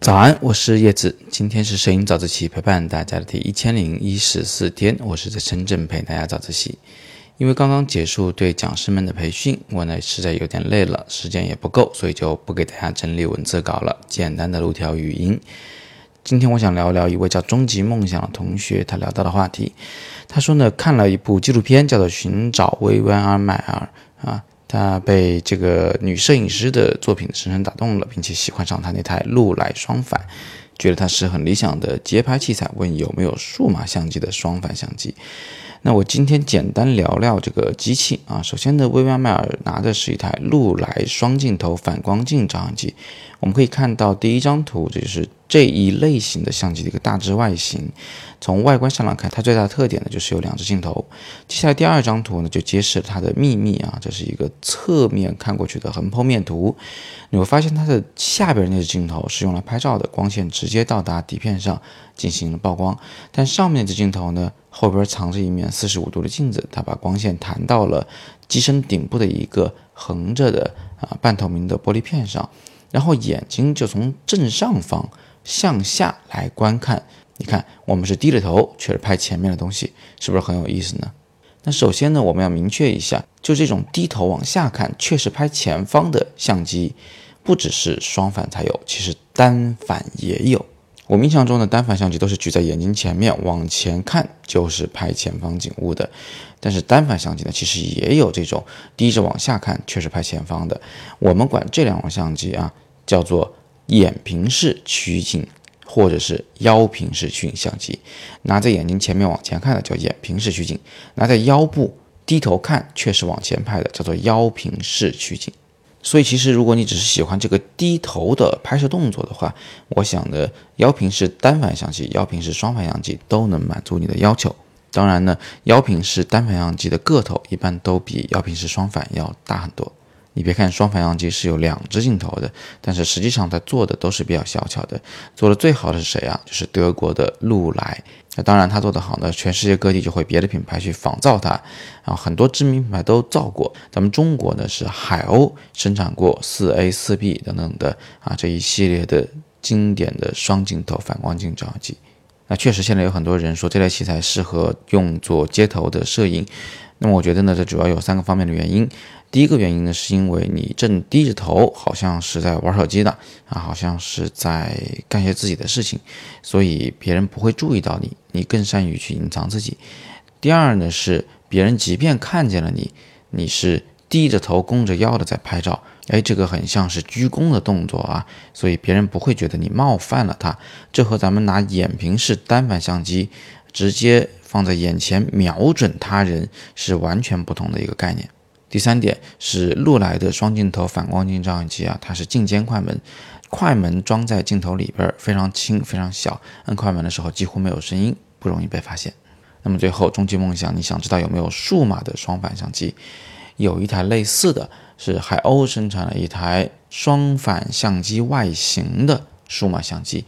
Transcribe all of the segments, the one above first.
早安，我是叶子，今天是摄影早自习陪伴大家的第一千零一十四天，我是在深圳陪大家早自习。因为刚刚结束对讲师们的培训，我呢实在有点累了，时间也不够，所以就不给大家整理文字稿了，简单的录条语音。今天我想聊聊一位叫终极梦想的同学他聊到的话题。他说呢，看了一部纪录片，叫做《寻找薇薇安·迈尔》啊，他被这个女摄影师的作品深深打动了，并且喜欢上他那台禄来双反，觉得它是很理想的街拍器材，问有没有数码相机的双反相机。那我今天简单聊聊这个机器啊。首先呢，薇薇安·迈尔拿的是一台禄来双镜头反光镜照相机。我们可以看到第一张图，这就是这一类型的相机的一个大致外形。从外观上来看，它最大的特点呢就是有两只镜头。接下来第二张图呢就揭示了它的秘密啊，这是一个侧面看过去的横剖面图。你会发现它的下边那只镜头是用来拍照的，光线直接到达底片上进行了曝光。但上面这只镜头呢，后边藏着一面四十五度的镜子，它把光线弹到了机身顶部的一个横着的啊半透明的玻璃片上。然后眼睛就从正上方向下来观看，你看我们是低着头，却是拍前面的东西，是不是很有意思呢？那首先呢，我们要明确一下，就这种低头往下看，却是拍前方的相机，不只是双反才有，其实单反也有。我印象中的单反相机都是举在眼睛前面往前看，就是拍前方景物的。但是单反相机呢，其实也有这种低着往下看，却是拍前方的。我们管这两种相机啊，叫做眼平式取景，或者是腰平式取景相机。拿在眼睛前面往前看的叫眼平式取景，拿在腰部低头看却是往前拍的叫做腰平式取景。所以，其实如果你只是喜欢这个低头的拍摄动作的话，我想的腰平式单反相机、腰平式双反相机都能满足你的要求。当然呢，腰平式单反相机的个头一般都比腰平式双反要大很多。你别看双反相机是有两只镜头的，但是实际上它做的都是比较小巧的。做的最好的是谁啊？就是德国的禄来。当然，它做的好呢，全世界各地就会别的品牌去仿造它。啊，很多知名品牌都造过。咱们中国呢是海鸥生产过四 A、四 B 等等的啊这一系列的经典的双镜头反光镜照相机。那确实，现在有很多人说这类器材适合用作街头的摄影。那么我觉得呢，这主要有三个方面的原因。第一个原因呢，是因为你正低着头，好像是在玩手机的啊，好像是在干些自己的事情，所以别人不会注意到你，你更善于去隐藏自己。第二呢，是别人即便看见了你，你是低着头、弓着腰的在拍照，哎，这个很像是鞠躬的动作啊，所以别人不会觉得你冒犯了他。这和咱们拿眼平式单反相机直接放在眼前瞄准他人是完全不同的一个概念。第三点是禄来的双镜头反光镜照相机啊，它是镜间快门，快门装在镜头里边，非常轻，非常小，按快门的时候几乎没有声音，不容易被发现。那么最后，终极梦想，你想知道有没有数码的双反相机？有一台类似的是海鸥生产了一台双反相机外形的数码相机。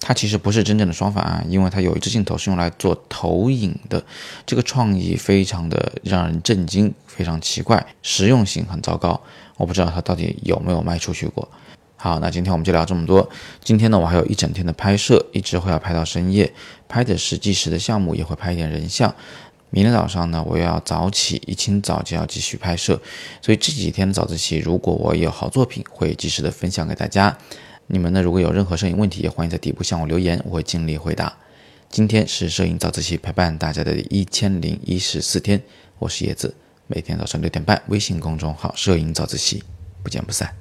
它其实不是真正的双反啊，因为它有一只镜头是用来做投影的，这个创意非常的让人震惊，非常奇怪，实用性很糟糕。我不知道它到底有没有卖出去过。好，那今天我们就聊这么多。今天呢，我还有一整天的拍摄，一直会要拍到深夜，拍的是纪实的项目，也会拍一点人像。明天早上呢，我又要早起，一清早就要继续拍摄，所以这几天的早自习，如果我有好作品，会及时的分享给大家。你们呢？如果有任何摄影问题，也欢迎在底部向我留言，我会尽力回答。今天是摄影早自习陪伴大家的一千零一十四天，我是叶子，每天早上六点半，微信公众号“摄影早自习”，不见不散。